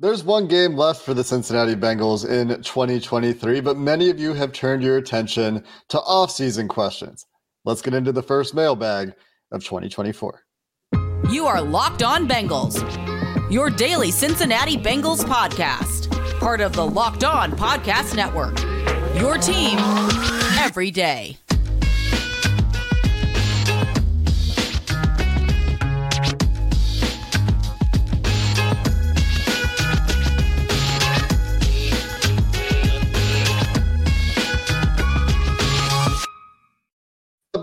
There's one game left for the Cincinnati Bengals in 2023, but many of you have turned your attention to off-season questions. Let's get into the first mailbag of 2024. You are Locked On Bengals, your daily Cincinnati Bengals podcast, part of the Locked On Podcast Network. Your team every day.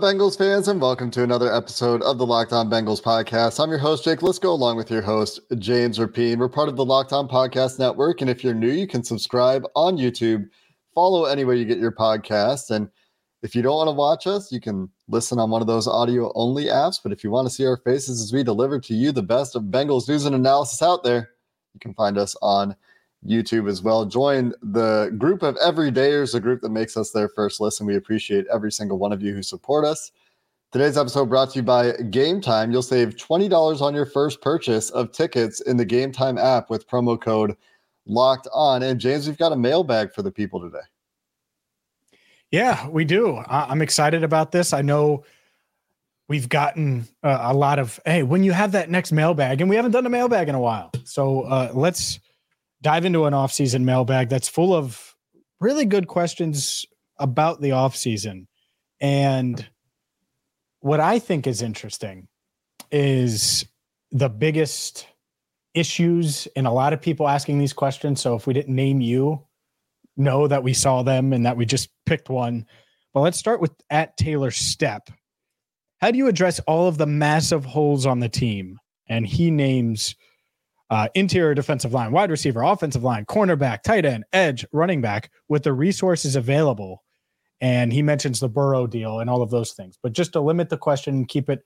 Bengals fans, and welcome to another episode of the Locked On Bengals podcast. I'm your host, Jake. Let's go along with your host, James Rapien. We're part of the Locked On Podcast Network, and if you're new, you can subscribe on YouTube, follow anywhere you get your podcast, and if you don't want to watch us, you can listen on one of those audio only apps. But if you want to see our faces as we deliver to you the best of Bengals news and analysis out there, you can find us on YouTube as well. Join the group of everydayers, a group that makes us their first listen. We appreciate every single one of you who support us. Today's episode brought to you by Gametime. You'll save $20 on your first purchase of tickets in the Gametime app with promo code locked on. And James, we've got a mailbag for the people today. Yeah, we do. I'm excited about this. I know we've gotten uh, a lot of, hey, when you have that next mailbag, and we haven't done a mailbag in a while. So uh, let's dive into an off-season mailbag that's full of really good questions about the off-season. And what I think is interesting is the biggest issues and a lot of people asking these questions. So if we didn't name you, know that we saw them and that we just picked one. But let's start with at Taylor Step. How do you address all of the massive holes on the team? And he names uh, interior defensive line, wide receiver, offensive line, cornerback, tight end, edge, running back with the resources available. And he mentions the Burrow deal and all of those things. But just to limit the question and keep it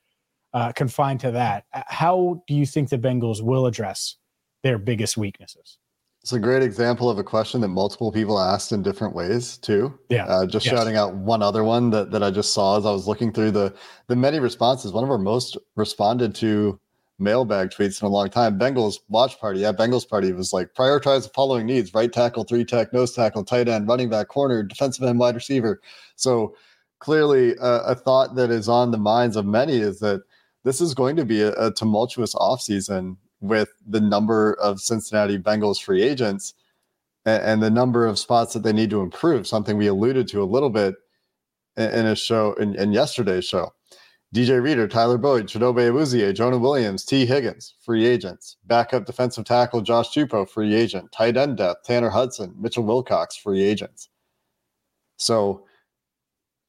uh, confined to that, uh, how do you think the Bengals will address their biggest weaknesses? It's a great example of a question that multiple people asked in different ways too. Yeah. Uh, just yes. shouting out one other one that, that I just saw as I was looking through the the many responses. One of our most responded to mailbag tweets in a long time. Bengals watch party. Yeah, Bengals party was like prioritize the following needs: right tackle, three tech, nose tackle, tight end, running back, corner, defensive end, wide receiver. So clearly, uh, a thought that is on the minds of many is that this is going to be a, a tumultuous offseason with the number of Cincinnati Bengals free agents and, and, the number of spots that they need to improve. Something we alluded to a little bit in, in a show in, in yesterday's show. DJ Reader, Tyler Boyd, Chidobe Awuzie, Jonah Williams, Tee Higgins, free agents. Backup defensive tackle Josh Tupou, free agent. Tight end depth, Tanner Hudson, Mitchell Wilcox, free agents. So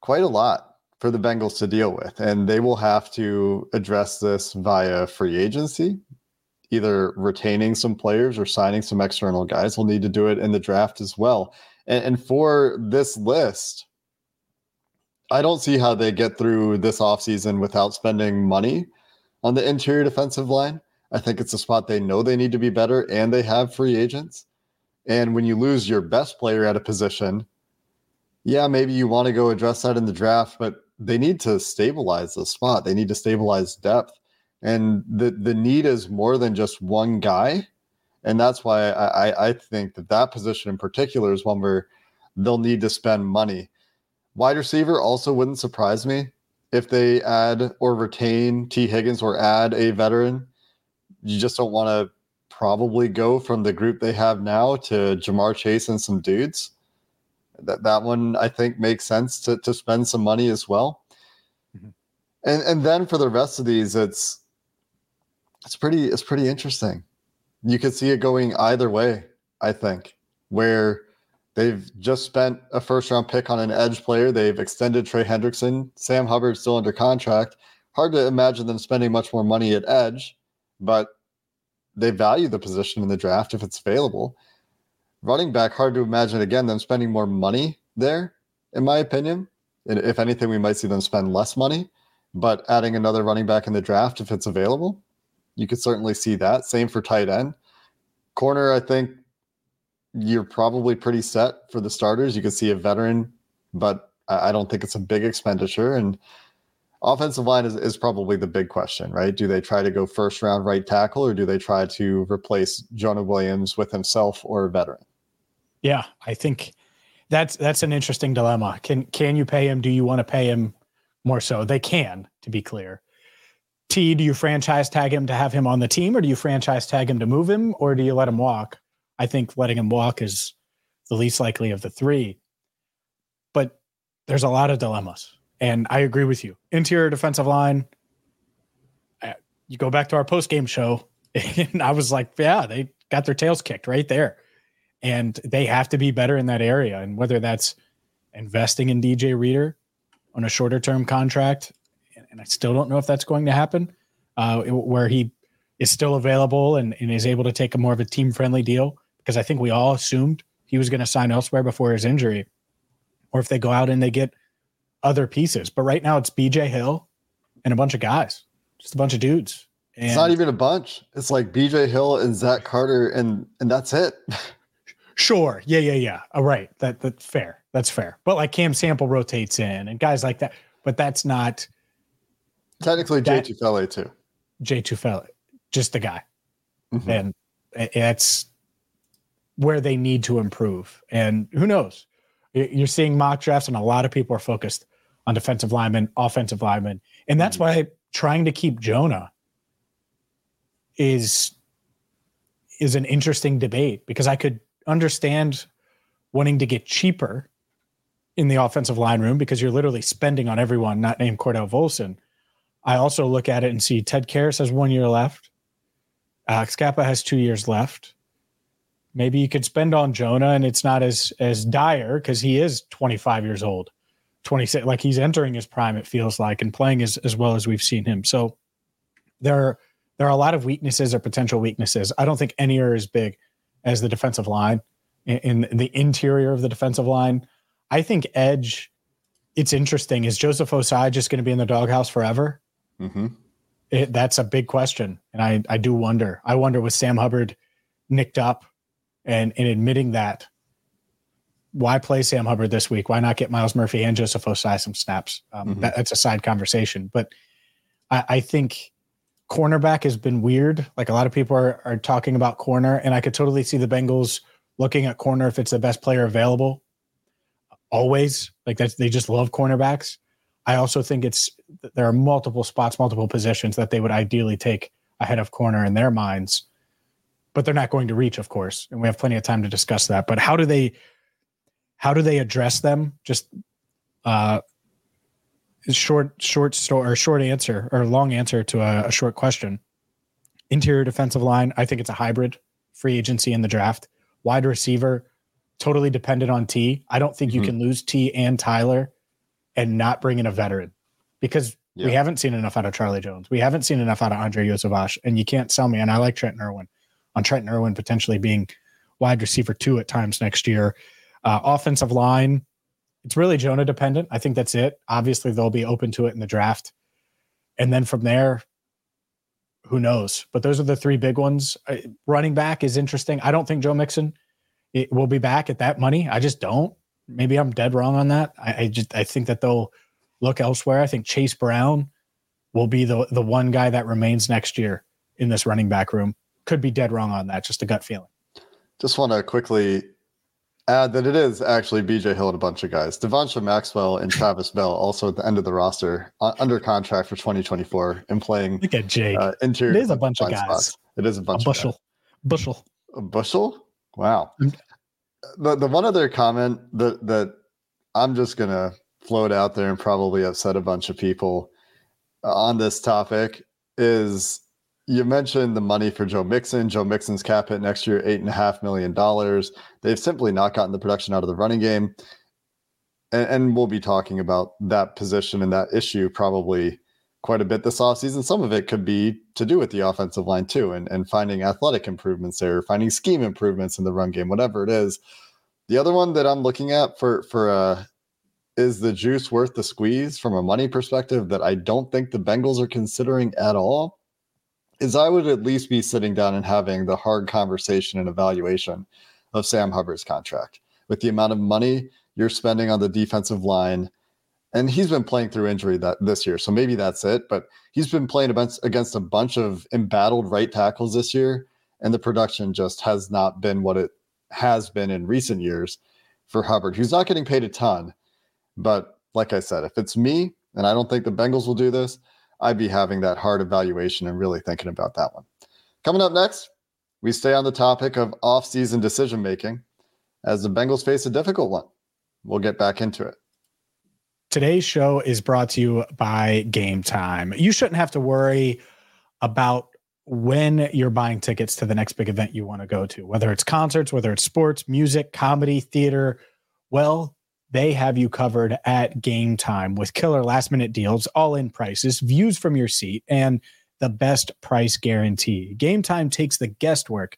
quite a lot for the Bengals to deal with. And they will have to address this via free agency, either retaining some players or signing some external guys. We'll need to do it in the draft as well. And, and for this list, I don't see how they get through this offseason without spending money on the interior defensive line. I think it's a spot they know they need to be better and they have free agents. And when you lose your best player at a position, yeah, maybe you want to go address that in the draft, but they need to stabilize the spot. They need to stabilize depth. And the, the need is more than just one guy. And that's why I, I, I think that that position in particular is one where they'll need to spend money Wide receiver also wouldn't surprise me if they add or retain Tee Higgins or add a veteran. You just don't want to probably go from the group they have now to Ja'Marr Chase and some dudes. That that one I think makes sense to to spend some money as well. Mm-hmm. And and then for the rest of these, it's it's pretty it's pretty interesting. You could see it going either way, I think, where They've just spent a first round pick on an edge player. They've extended Trey Hendrickson. Sam Hubbard still under contract. Hard to imagine them spending much more money at edge, but they value the position in the draft if it's available. Running back, hard to imagine again them spending more money there, in my opinion. And if anything, we might see them spend less money, but adding another running back in the draft if it's available, you could certainly see that. Same for tight end. Corner, I think you're probably pretty set for the starters. You could see a veteran, but I don't think it's a big expenditure. And offensive line is, is probably the big question, right? Do they try to go first round right tackle or do they try to replace Jonah Williams with himself or a veteran? Yeah, I think that's that's an interesting dilemma. Can can you pay him? Do you want to pay him more so? They can, to be clear. T, do you franchise tag him to have him on the team, or do you franchise tag him to move him, or do you let him walk? I think letting him walk is the least likely of the three. But there's a lot of dilemmas. And I agree with you. Interior defensive line, you go back to our post game show, and I was like, yeah, they got their tails kicked right there. And they have to be better in that area. And whether that's investing in DJ Reader on a shorter term contract, and I still don't know if that's going to happen, uh, where he is still available and, and is able to take a more of a team friendly deal, because I think we all assumed he was going to sign elsewhere before his injury. Or if they go out and they get other pieces. But right now it's BJ Hill and a bunch of guys, just a bunch of dudes. And it's not even a bunch. It's like BJ Hill and Zach Carter, and and that's it. sure. Yeah, yeah, yeah. All right. That that's fair. That's fair. But like Cam Sample rotates in and guys like that. But that's not technically Jay Tufele too. Jay Tufele, just the guy. Mm-hmm. And it's where they need to improve. And who knows? You're seeing mock drafts, and a lot of people are focused on defensive linemen, offensive linemen. And that's mm-hmm. why trying to keep Jonah is is an interesting debate because I could understand wanting to get cheaper in the offensive line room because you're literally spending on everyone not named Cordell Volson. I also look at it and see Ted Karras has one year left. Alex Cappa has two years left. Maybe you could spend on Jonah and it's not as as dire because he is 25 years old. 26 like he's entering his prime it feels like and playing as, as well as we've seen him. So there are there are a lot of weaknesses or potential weaknesses. I don't think any are as big as the defensive line in, in the interior of the defensive line. I think edge it's interesting. Is joseph ossai just going to be in the doghouse forever? Mm-hmm. it, that's a big question and i i do wonder. I wonder with sam hubbard nicked up and and admitting that why play Sam Hubbard this week? Why not get Myles Murphy and Joseph Ossai some snaps? Um, mm-hmm. that, that's a side conversation, but I, I, think cornerback has been weird. Like a lot of people are, are talking about corner, and I could totally see the Bengals looking at corner if it's the best player available. Always like that, they just love cornerbacks. I also think it's there are multiple spots, multiple positions that they would ideally take ahead of corner in their minds, but they're not going to reach, of course. And we have plenty of time to discuss that. But how do they how do they address them? Just uh, short, short story or short answer or long answer to a, a short question. Interior defensive line, I think it's a hybrid free agency in the draft. Wide receiver, totally dependent on T. I don't think mm-hmm. you can lose T and Tyler and not bring in a veteran because yeah. we haven't seen enough out of Charlie Jones. We haven't seen enough out of Andre Iosivas. And you can't sell me. And I like Trenton Irwin on Trenton Irwin potentially being wide receiver two at times next year. Uh, offensive line, it's really Jonah dependent. I think that's it. Obviously, they'll be open to it in the draft. And then from there, who knows? But those are the three big ones. Uh, running back is interesting. I don't think Joe Mixon it will be back at that money. I just don't. Maybe I'm dead wrong on that. I, I just I think that they'll look elsewhere. I think Chase Brown will be the the one guy that remains next year in this running back room. Could be dead wrong on that. Just a gut feeling. Just want to quickly add that it is actually BJ Hill and a bunch of guys. Devonta Maxwell and Travis Bell also at the end of the roster uh, under contract for 2024 and playing. Look at Jake. Uh, interior it is a bunch of guys. Spots. It is a bunch. A bushel. Bushel. A bushel. Wow. Mm. The the one other comment that that I'm just gonna float out there and probably upset a bunch of people on this topic is you mentioned the money for Joe Mixon. Joe Mixon's cap hit next year, eight and a half million dollars. They've simply not gotten the production out of the running game. And, and, we'll be talking about that position and that issue probably quite a bit this offseason. Some of it could be to do with the offensive line too, and, and finding athletic improvements there, finding scheme improvements in the run game, whatever it is. The other one that I'm looking at for for a is the juice worth the squeeze from a money perspective that I don't think the Bengals are considering at all? Is I would at least be sitting down and having the hard conversation and evaluation of Sam Hubbard's contract with the amount of money you're spending on the defensive line. And he's been playing through injury that this year. So maybe that's it. But he's been playing against, a bunch of embattled right tackles this year. And the production just has not been what it has been in recent years for Hubbard, who's not getting paid a ton. But like I said, if it's me, and I don't think the Bengals will do this, I'd be having that hard evaluation and really thinking about that one. Coming up next, we stay on the topic of off-season decision making as the Bengals face a difficult one. We'll get back into it. Today's show is brought to you by Gametime. You shouldn't have to worry about when you're buying tickets to the next big event you want to go to, whether it's concerts, whether it's sports, music, comedy, theater. Well, they have you covered at Gametime with killer last minute deals, all in prices, views from your seat, and the best price guarantee. Gametime takes the guesswork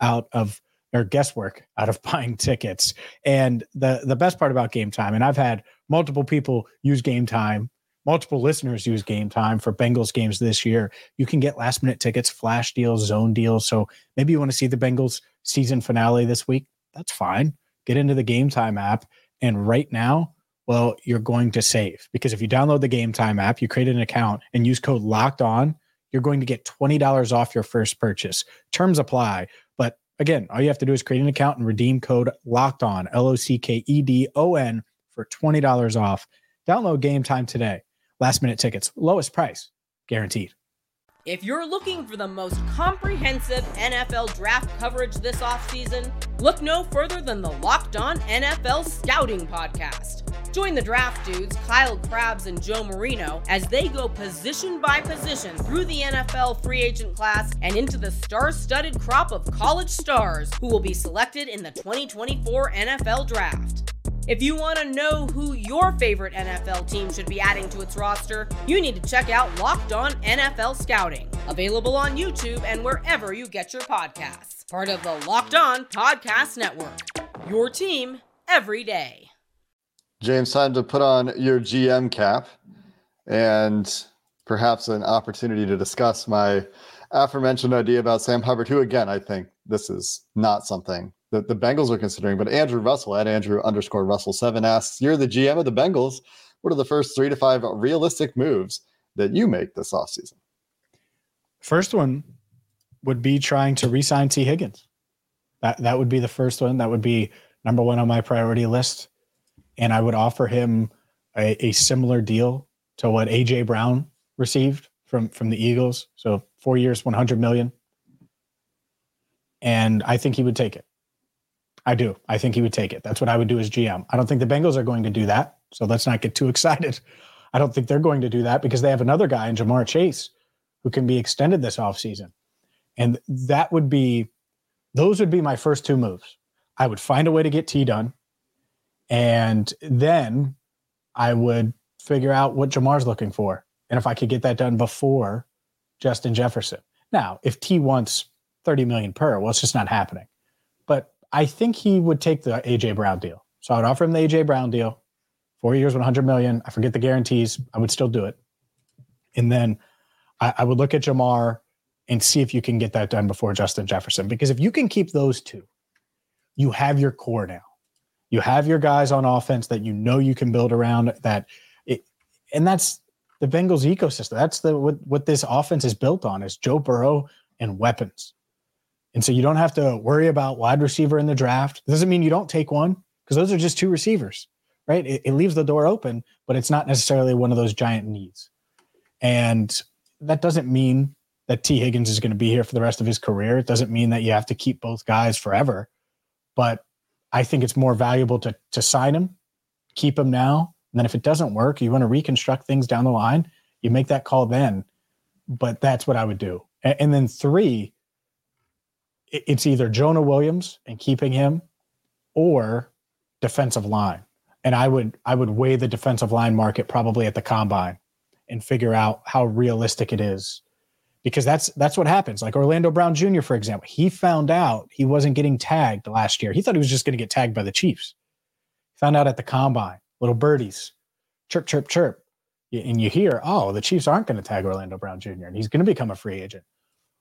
out of or guesswork out of buying tickets. And the the best part about Gametime, and I've had multiple people use Gametime, multiple listeners use Game Time for Bengals games this year. You can get last minute tickets, flash deals, zone deals. So maybe you want to see the Bengals season finale this week. That's fine. Get into the Game Time app, and right now. Well, you're going to save because if you download the Gametime app, you create an account and use code locked on, you're going to get $20 off your first purchase. Terms apply. But Again, all you have to do is create an account and redeem code locked on, L O C K E D O N, for $20 off. Download Gametime today. Last minute tickets, lowest price, guaranteed. If you're looking for the most comprehensive NFL draft coverage this offseason, look no further than the Locked On NFL Scouting Podcast. Join the draft dudes, Kyle Crabbs and Joe Marino, as they go position by position through the NFL free agent class and into the star studded crop of college stars who will be selected in the 2024 NFL Draft. If you want to know who your favorite NFL team should be adding to its roster, you need to check out Locked On NFL Scouting, available on YouTube and wherever you get your podcasts. Part of the Locked On Podcast Network. Your team every day. James, time to put on your GM cap and perhaps an opportunity to discuss my aforementioned idea about Sam Hubbard, who, again, I think this is not something that the Bengals are considering. But Andrew Russell at Andrew underscore Russell seven asks, "You're the GM of the Bengals. What are the first three to five realistic moves that you make this offseason?" First one would be trying to re-sign Tee Higgins. That that would be the first one. That would be number one on my priority list, and I would offer him a, a similar deal to what AJ Brown received from from the Eagles. So four years, one hundred million, and I think he would take it. I do. I think he would take it. That's what I would do as GM. I don't think the Bengals are going to do that. So let's not get too excited. I don't think they're going to do that because they have another guy in Ja'Marr Chase who can be extended this offseason. And that would be, those would be my first two moves. I would find a way to get T done. And then I would figure out what Ja'Marr's looking for. And if I could get that done before Justin Jefferson. Now, if T wants 30 million per, well, it's just not happening. But I think he would take the AJ Brown deal. So I would offer him the AJ Brown deal, four years, 100 million. I forget the guarantees. I would still do it. And then I, I would look at Ja'Marr and see if you can get that done before Justin Jefferson. Because if you can keep those two, you have your core now. You have your guys on offense that you know you can build around that. It, and that's the Bengals ecosystem. That's the what, what this offense is built on is Joe Burrow and weapons. And so you don't have to worry about wide receiver in the draft. It doesn't mean you don't take one because those are just two receivers, right? It, it, leaves the door open, but it's not necessarily one of those giant needs. And that doesn't mean that Tee Higgins is going to be here for the rest of his career. It doesn't mean that you have to keep both guys forever. But I think it's more valuable to to sign him, keep him now, and then if it doesn't work, you want to reconstruct things down the line. You make that call then. But that's what I would do. and, and then three, it's either Jonah Williams and keeping him or defensive line. And I would I would weigh the defensive line market probably at the combine and figure out how realistic it is. Because that's that's what happens. Like Orlando Brown Jr., for example, he found out he wasn't getting tagged last year. He thought he was just going to get tagged by the Chiefs. Found out at the combine little birdies, chirp, chirp, chirp. And you hear, oh, the Chiefs aren't going to tag Orlando Brown Jr. and he's going to become a free agent.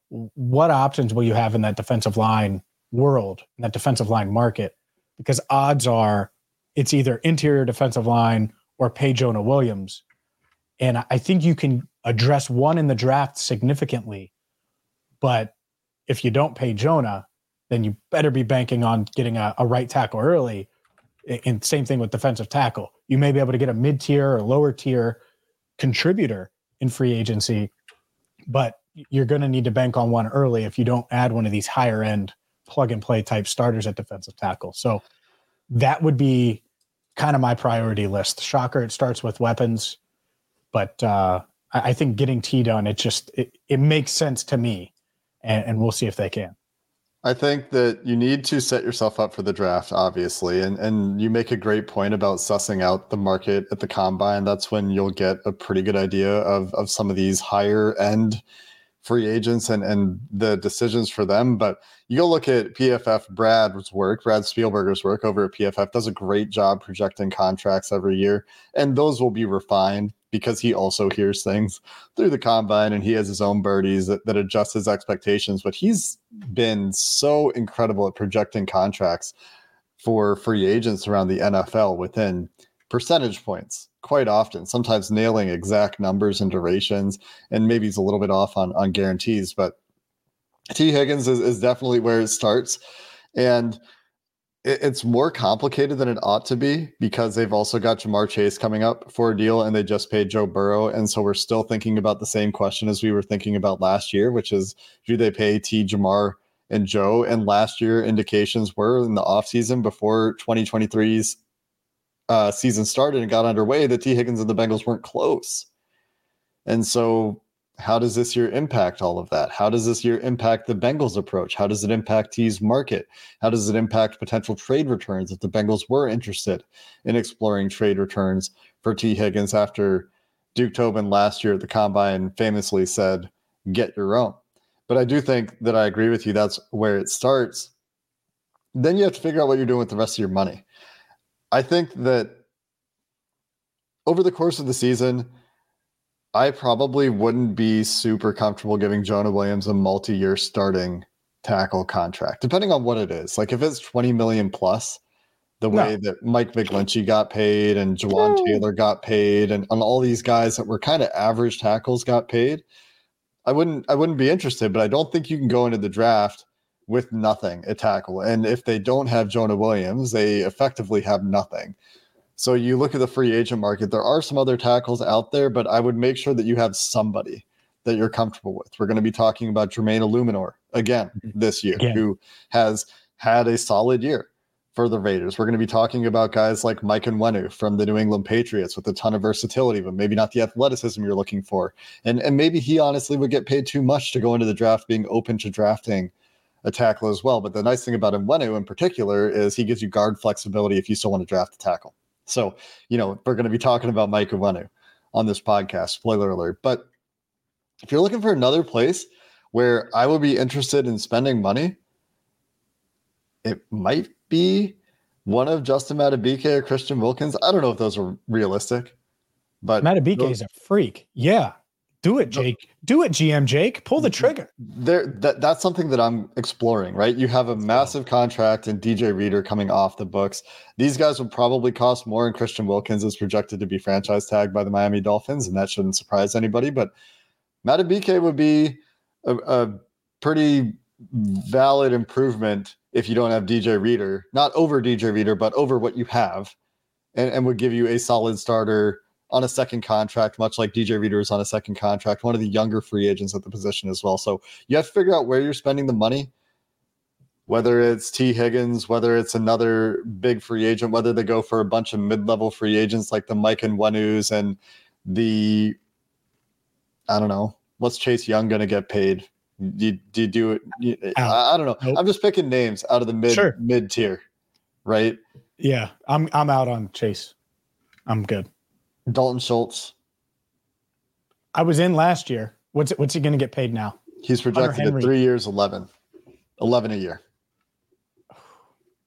What options will you have in that defensive line world, in that defensive line market? Because odds are it's either interior defensive line or pay Jonah Williams. And I think you can address one in the draft significantly. But if you don't pay Jonah, then you better be banking on getting a, a right tackle early. And same thing with defensive tackle. You may be able to get a mid tier or lower tier contributor in free agency, but you're going to need to bank on one early if you don't add one of these higher end plug and play type starters at defensive tackle. So that would be kind of my priority list. Shocker, it starts with weapons, but uh, I, think getting T done, it just it, it makes sense to me, and, and we'll see if they can. I think that you need to set yourself up for the draft, obviously, and and you make a great point about sussing out the market at the combine. That's when you'll get a pretty good idea of of some of these higher end free agents and and the decisions for them. But you go look at PFF Brad's work, Brad Spielberger's work over at PFF does a great job projecting contracts every year, and those will be refined because he also hears things through the combine and he has his own birdies that, that adjust his expectations. But he's been so incredible at projecting contracts for free agents around the NFL within percentage points quite often, sometimes nailing exact numbers and durations, and maybe he's a little bit off on, on guarantees, but Tee Higgins is, is definitely where it starts. And it, it's more complicated than it ought to be because they've also got Ja'Marr Chase coming up for a deal and they just paid Joe Burrow. And so we're still thinking about the same question as we were thinking about last year, which is do they pay T Ja'Marr and Joe? And last year indications were in the offseason before 2023's uh, season started and got underway that Tee Higgins and the Bengals weren't close. And so, how does this year impact all of that? How does this year impact the Bengals' approach? How does it impact T's market? How does it impact potential trade returns if the Bengals were interested in exploring trade returns for Tee Higgins after Duke Tobin last year at the combine famously said, get your own? But I do think that I agree with you. That's where it starts. Then you have to figure out what you're doing with the rest of your money. I think that over the course of the season, I probably wouldn't be super comfortable giving Jonah Williams a multi-year starting tackle contract, depending on what it is. Like if it's 20 million plus, the no. way that Mike McGlinchey got paid and Jawaan no. Taylor got paid and, and all these guys that were kind of average tackles got paid, I wouldn't I wouldn't be interested, but I don't think you can go into the draft with nothing at tackle. And if they don't have Jonah Williams, they effectively have nothing. So you look at the free agent market, there are some other tackles out there, but I would make sure that you have somebody that you're comfortable with. We're going to be talking about Jermaine Eluemunor again mm-hmm. this year, again. who has had a solid year for the Raiders. We're going to be talking about guys like Mike Onwenu from the New England Patriots with a ton of versatility, but maybe not the athleticism you're looking for. And and maybe he honestly would get paid too much to go into the draft being open to drafting a tackle as well. But the nice thing about Onwenu in particular is he gives you guard flexibility if you still want to draft a tackle. So, you know, we're going to be talking about Mike Onwenu on this podcast, spoiler alert. But if you're looking for another place where I would be interested in spending money, it might be one of Justin Madubuike or Christian Wilkins. I don't know if those are realistic, but Madubuike is a freak. Yeah. Do it, oh. Jake. Do it, GM Jake. Pull the mm-hmm. trigger. There, that, that's something that I'm exploring, right? You have a massive contract and DJ Reader coming off the books. These guys would probably cost more, and Christian Wilkins is projected to be franchise tagged by the Miami Dolphins, and that shouldn't surprise anybody. But Madubuike would be a, a pretty valid improvement if you don't have DJ Reader, not over DJ Reader, but over what you have, and, and would give you a solid starter on a second contract, much like DJ Reader is on a second contract, one of the younger free agents at the position as well. So you have to figure out where you're spending the money, whether it's Tee Higgins, whether it's another big free agent, whether they go for a bunch of mid level free agents like the Mike Onwenus and the, I don't know, what's Chase Young going to get paid? Do, do you do it? I, uh, I, don't know. Nope. I'm just picking names out of the mid sure. mid tier, right? Yeah, I'm I'm out on Chase. I'm good. Dalton Schultz. I was in last year. What's it, what's he going to get paid now? He's projected at three years, 11, 11 a year.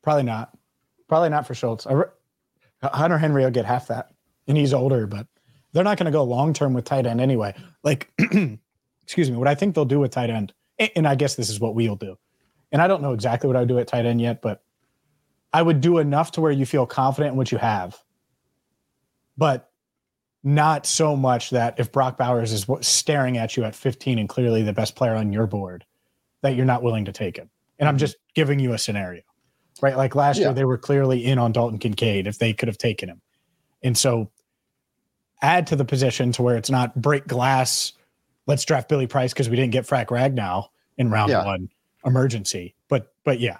Probably not. Probably not for Schultz. Hunter Henry will get half that, and he's older, but they're not going to go long term with tight end anyway. Like, excuse me, what I think they'll do with tight end, and I guess this is what we'll do. And I don't know exactly what I would do at tight end yet, but I would do enough to where you feel confident in what you have, but not so much that if Brock Bowers is staring at you at 15 and clearly the best player on your board, that you're not willing to take him. And I'm mm-hmm. just giving you a scenario, right? Like last yeah. year, they were clearly in on Dalton Kincaid if they could have taken him. And so add to the position to where it's not break glass. Let's draft Billy Price because we didn't get Frank Ragnow in round yeah. one emergency. But but yeah.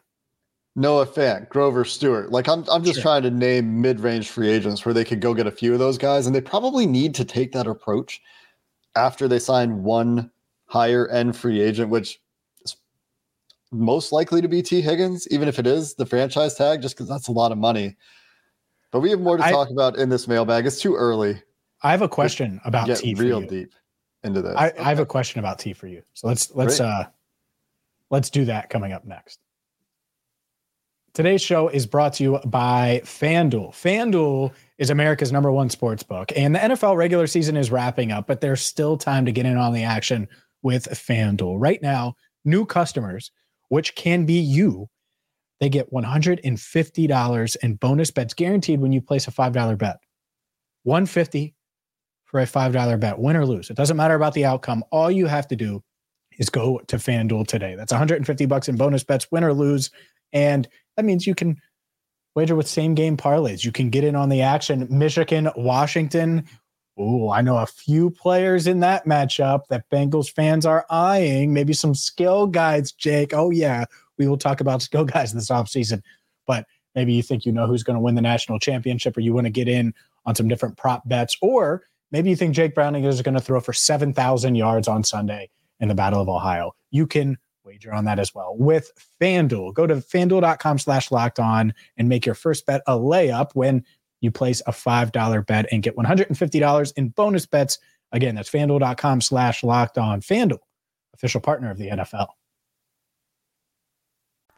Noah Fant, Grover Stewart. Like I'm I'm just sure. trying to name mid-range free agents where they could go get a few of those guys. And they probably need to take that approach after they sign one higher end free agent, which is most likely to be Tee Higgins, even if it is the franchise tag, just because that's a lot of money. But we have more to I, talk about in this mailbag. It's too early. I have a question about T. Get T. real deep into this. I, okay. I, have a question about T for you. So let's let's Great. uh let's do that coming up next. Today's show is brought to you by FanDuel. FanDuel is America's number one sports book, and the NFL regular season is wrapping up, but there's still time to get in on the action with FanDuel. Right now, new customers, which can be you, they get $150 in bonus bets guaranteed when you place a $5 bet. 150 for a $5 bet, win or lose. It doesn't matter about the outcome. All you have to do is go to FanDuel today. That's 150 bucks in bonus bets, win or lose. And that means you can wager with same game parlays. You can get in on the action. Michigan, Washington. Oh, I know a few players in that matchup that Bengals fans are eyeing. Maybe some skill guides, Jake. Oh, yeah. We will talk about skill guys this offseason. But maybe you think you know who's going to win the national championship or you want to get in on some different prop bets. Or maybe you think Jake Browning is going to throw for 7,000 yards on Sunday in the Battle of Ohio. You can wager on that as well with FanDuel. Go to fanduel.com slash locked on and make your first bet a layup when you place a $5 bet and get $150 in bonus bets. Again, that's fanduel.com slash locked on. FanDuel, official partner of the NFL.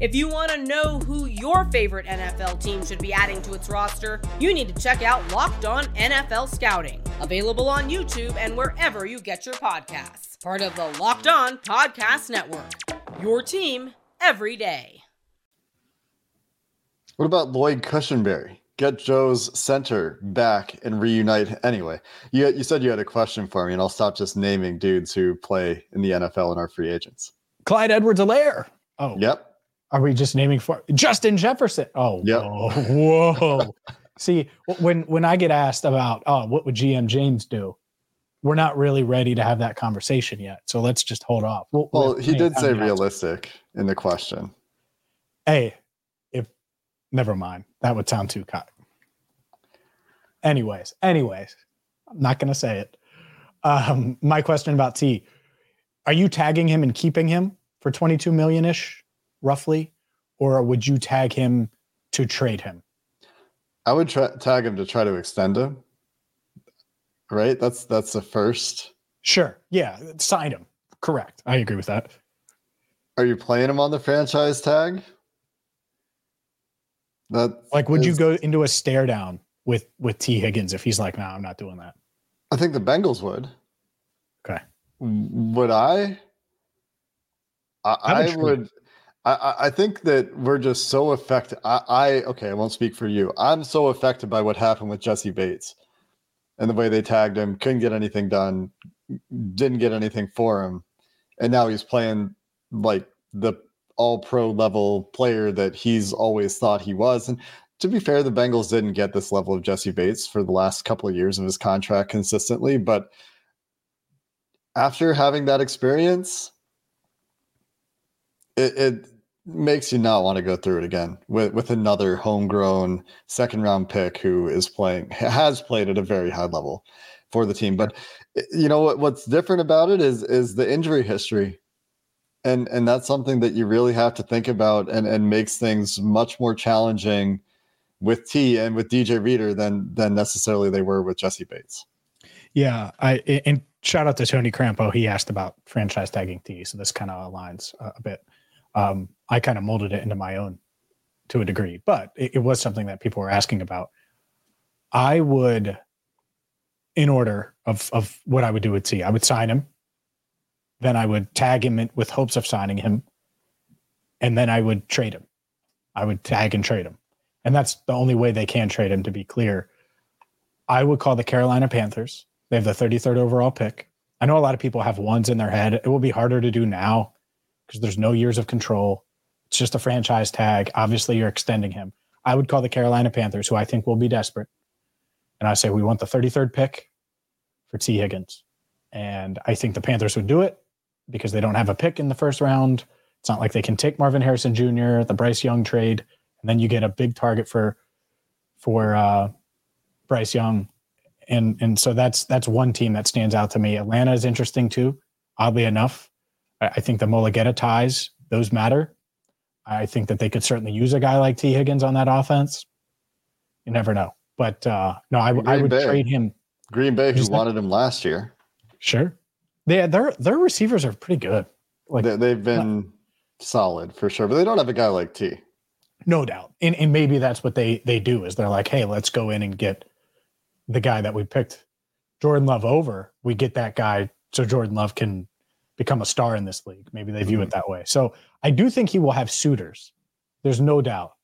If you want to know who your favorite NFL team should be adding to its roster, you need to check out Locked On NFL Scouting, available on YouTube and wherever you get your podcasts. Part of the Locked On Podcast Network. Your team every day. What about Lloyd Cushenberry? Get Joe's center back and reunite. Anyway, you, you said you had a question for me, and I'll stop just naming dudes who play in the NFL and are free agents. Clyde Edwards Helaire. Oh. Yep. Are we just naming for Justin Jefferson? Oh, yep. whoa, whoa. See, when when I get asked about, oh, what would GM James do? We're not really ready to have that conversation yet. So let's just hold off. We'll, well he did say realistic in the question. Hey, if never mind, that would sound too cocky. Anyways, anyways, I'm not gonna say it. Um, my question about T: Are you tagging him and keeping him for 22 million ish? Roughly, or would you tag him to trade him? I would try, tag him to try to extend him. Right? That's that's the first. Sure. Yeah. Sign him. Correct. I agree with that. Are you playing him on the franchise tag? That like would is, you go into a stare down with with Tee Higgins if he's like, no, nah, I'm not doing that? I think the Bengals would. Okay. Would I? I, I would I, I think that we're just so affected. I, I okay, I won't speak for you. I'm so affected by what happened with Jessie Bates and the way they tagged him, couldn't get anything done, didn't get anything for him, and now he's playing like the all pro level player that he's always thought he was. And to be fair, the Bengals didn't get this level of Jessie Bates for the last couple of years of his contract consistently, but after having that experience, it, it makes you not want to go through it again with with another homegrown second round pick who is playing has played at a very high level for the team. But eh, you know what what's different about it is is the injury history and and that's something that you really have to think about and and makes things much more challenging with T and with DJ Reader than than necessarily they were with Jessie Bates. Yeah, I and shout out to Tony Crampo. He asked about franchise tagging T, so this kind of aligns a bit. Um, I kind of molded it into my own to a degree, but it, it was something that people were asking about. I would, in order of of what I would do with T, I would sign him, then I would tag him in, with hopes of signing him, and then I would trade him. I would tag and trade him and that's the only way they can trade him. To be clear, I would call the Carolina Panthers. They have the 33rd overall pick. I know a lot of people have ones in their head. It will be harder to do now because there's no years of control. It's just a franchise tag. Obviously, you're extending him. I would call the Carolina Panthers, who I think will be desperate, and I say we want the 33rd pick for Tee Higgins. And I think the Panthers would do it because they don't have a pick in the first round. It's not like they can take Marvin Harrison Jr., the Bryce Young trade and then you get a big target for for uh, Bryce Young, and and so that's that's one team that stands out to me. Atlanta is interesting too. Oddly enough, I, I think the Mulugheta ties those matter. I think that they could certainly use a guy like Tee Higgins on that offense. You never know, but uh, no, I, I would Bay. trade him. Green Bay, who wanted him last year. Sure, they their their receivers are pretty good. Like they, have been solid for sure, but they don't have a guy like T no doubt and, and maybe that's what they they do is they're like hey let's go in and get the guy that we picked jordan love over we get that guy so jordan love can become a star in this league maybe they view mm-hmm. it that way so i do think he will have suitors there's no doubt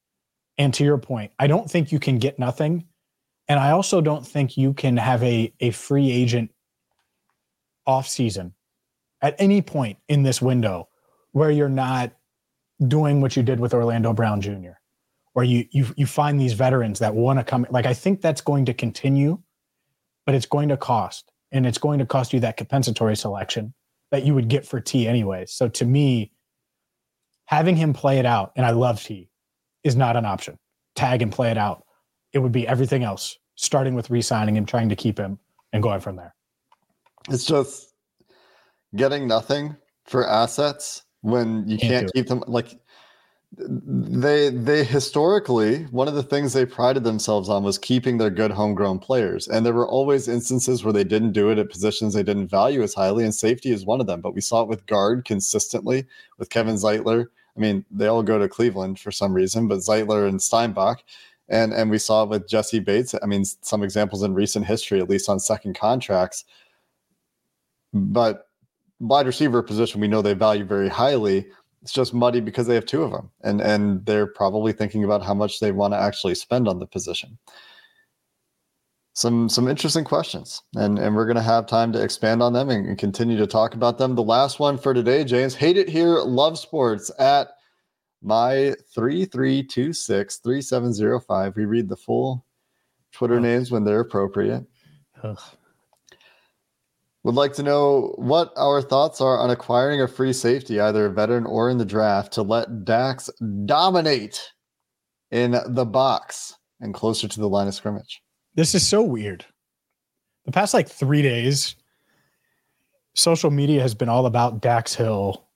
and to your point i don't think you can get nothing and i also don't think you can have a a free agent off season at any point in this window where you're not doing what you did with Orlando Brown Jr. Or you you you find these veterans that want to come like I think that's going to continue, but it's going to cost. And it's going to cost you that compensatory selection that you would get for T anyway. So to me, having him play it out, and I love T, is not an option. Tag and play it out. It would be everything else, starting with re-signing him, trying to keep him, and going from there. It's just getting nothing for assets when you can't, can't keep them like they they historically one of the things they prided themselves on was keeping their good homegrown players. And there were always instances where they didn't do it at positions they didn't value as highly and safety is one of them. But we saw it with guard consistently with Kevin Zeitler. I mean they all go to Cleveland for some reason but Zeitler and Steinbach. And and we saw it with jessie Bates. I mean some examples in recent history at least on second contracts. But wide receiver position we know they value very highly. It's just muddy because they have two of them, and and they're probably thinking about how much they want to actually spend on the position. Some some interesting questions, and and we're going to have time to expand on them and, and continue to talk about them. The last one for today, James, hate it here, love sports at my 3326 3705. We read the full Twitter names when they're appropriate. Ugh would like to know what our thoughts are on acquiring a free safety, either a veteran or in the draft, to let Dax dominate in the box and closer to the line of scrimmage. This is so weird. The past like three days, social media has been all about Dax Hill.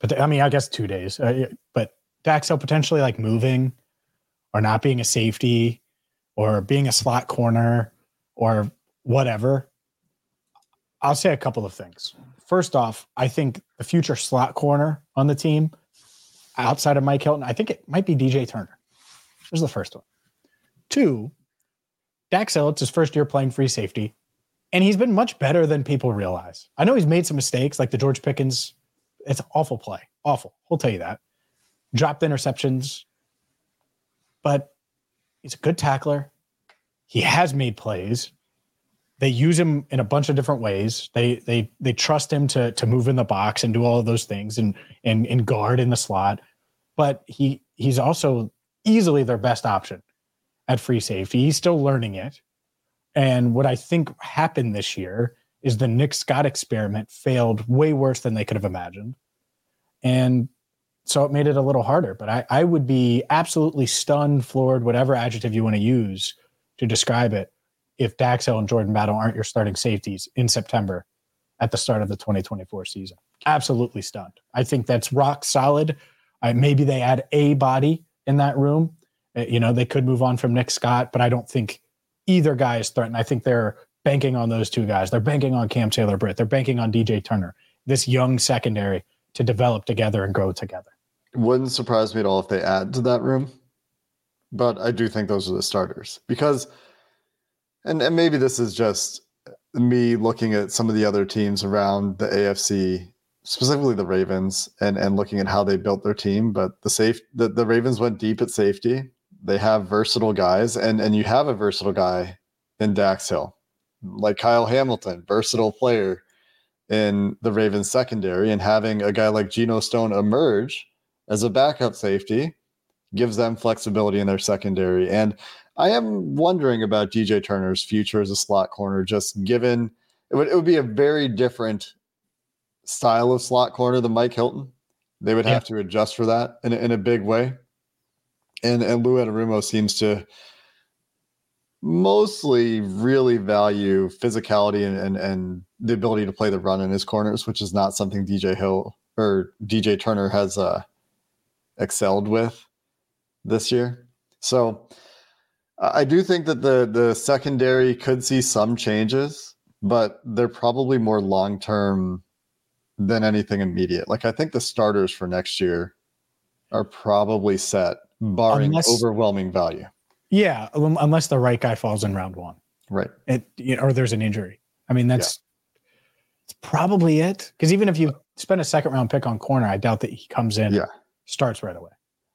But I mean, I guess two days, uh, but Dax Hill potentially like moving or not being a safety or being a slot corner or whatever I'll say a couple of things. First off, I think the future slot corner on the team outside of Mike Hilton, I think it might be DJ Turner. There's the first one. Two, Dax Hill, it's his first year playing free safety, and he's been much better than people realize. I know he's made some mistakes, like the George Pickens. It's an awful play, awful. We'll tell you that. Dropped interceptions, but he's a good tackler. He has made plays they use him in a bunch of different ways. They they they trust him to to move in the box and do all of those things and and and guard in the slot. But he he's also easily their best option at free safety. He's still learning it. And what I think happened this year is the Nick Scott experiment failed way worse than they could have imagined. And so it made it a little harder. But I, I would be absolutely stunned, floored, whatever adjective you want to use to describe it, if Dax Hill and Jordan Battle aren't your starting safeties in September at the start of the 2024 season. Absolutely stunned. I think that's rock solid. Uh, maybe they add a body in that room. Uh, you know, they could move on from Nick Scott, but I don't think either guy is threatened. I think they're banking on those two guys. They're banking on Cam Taylor Britt. They're banking on DJ Turner, this young secondary to develop together and grow together. Wouldn't surprise me at all if they add to that room. But I do think those are the starters because, and, and maybe this is just me looking at some of the other teams around the AFC, specifically the Ravens, and, and looking at how they built their team. But the safe the, the Ravens went deep at safety. They have versatile guys, and, and you have a versatile guy in Dax Hill, like Kyle Hamilton, versatile player in the Ravens secondary, and having a guy like Geno Stone emerge as a backup safety gives them flexibility in their secondary. And I am wondering about DJ Turner's future as a slot corner, just given it would, it would be a very different style of slot corner than Mike Hilton. They would yeah. have to adjust for that in, in a big way. And, and Lou Anarumo seems to mostly really value physicality and, and, and the ability to play the run in his corners, which is not something DJ Hill or DJ Turner has uh, excelled with this year. So I do think that the the secondary could see some changes, but they're probably more long term than anything immediate. Like I think the starters for next year are probably set, barring unless, overwhelming value. Yeah, unless the right guy falls in round one, right? It, you know, or there's an injury. I mean, that's yeah. it's probably it. Because even if you spend a second round pick on corner, I doubt that he comes in, yeah, starts right away.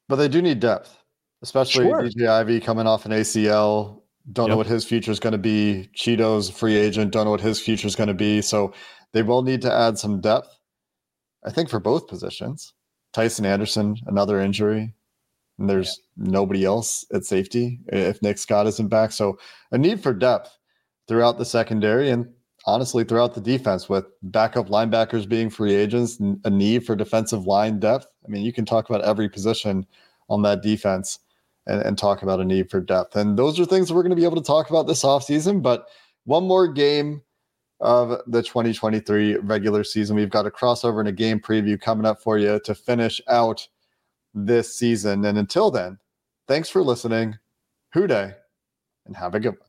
But they do need depth especially sure. DJ Ivey coming off an ACL. Don't yep. know what his future is going to be. Chido's free agent. Don't know what his future is going to be. So they will need to add some depth. I think for both positions. Tycen Anderson, another injury. And there's yeah. nobody else at safety if Nick Scott isn't back. So a need for depth throughout the secondary and honestly throughout the defense with backup linebackers being free agents, a need for defensive line depth. I mean, you can talk about every position on that defense and, and talk about a need for depth. And those are things we're going to be able to talk about this offseason. But one more game of the 2023 regular season. We've got a crossover and a game preview coming up for you to finish out this season. And until then, thanks for listening. Who Dey, and have a good one.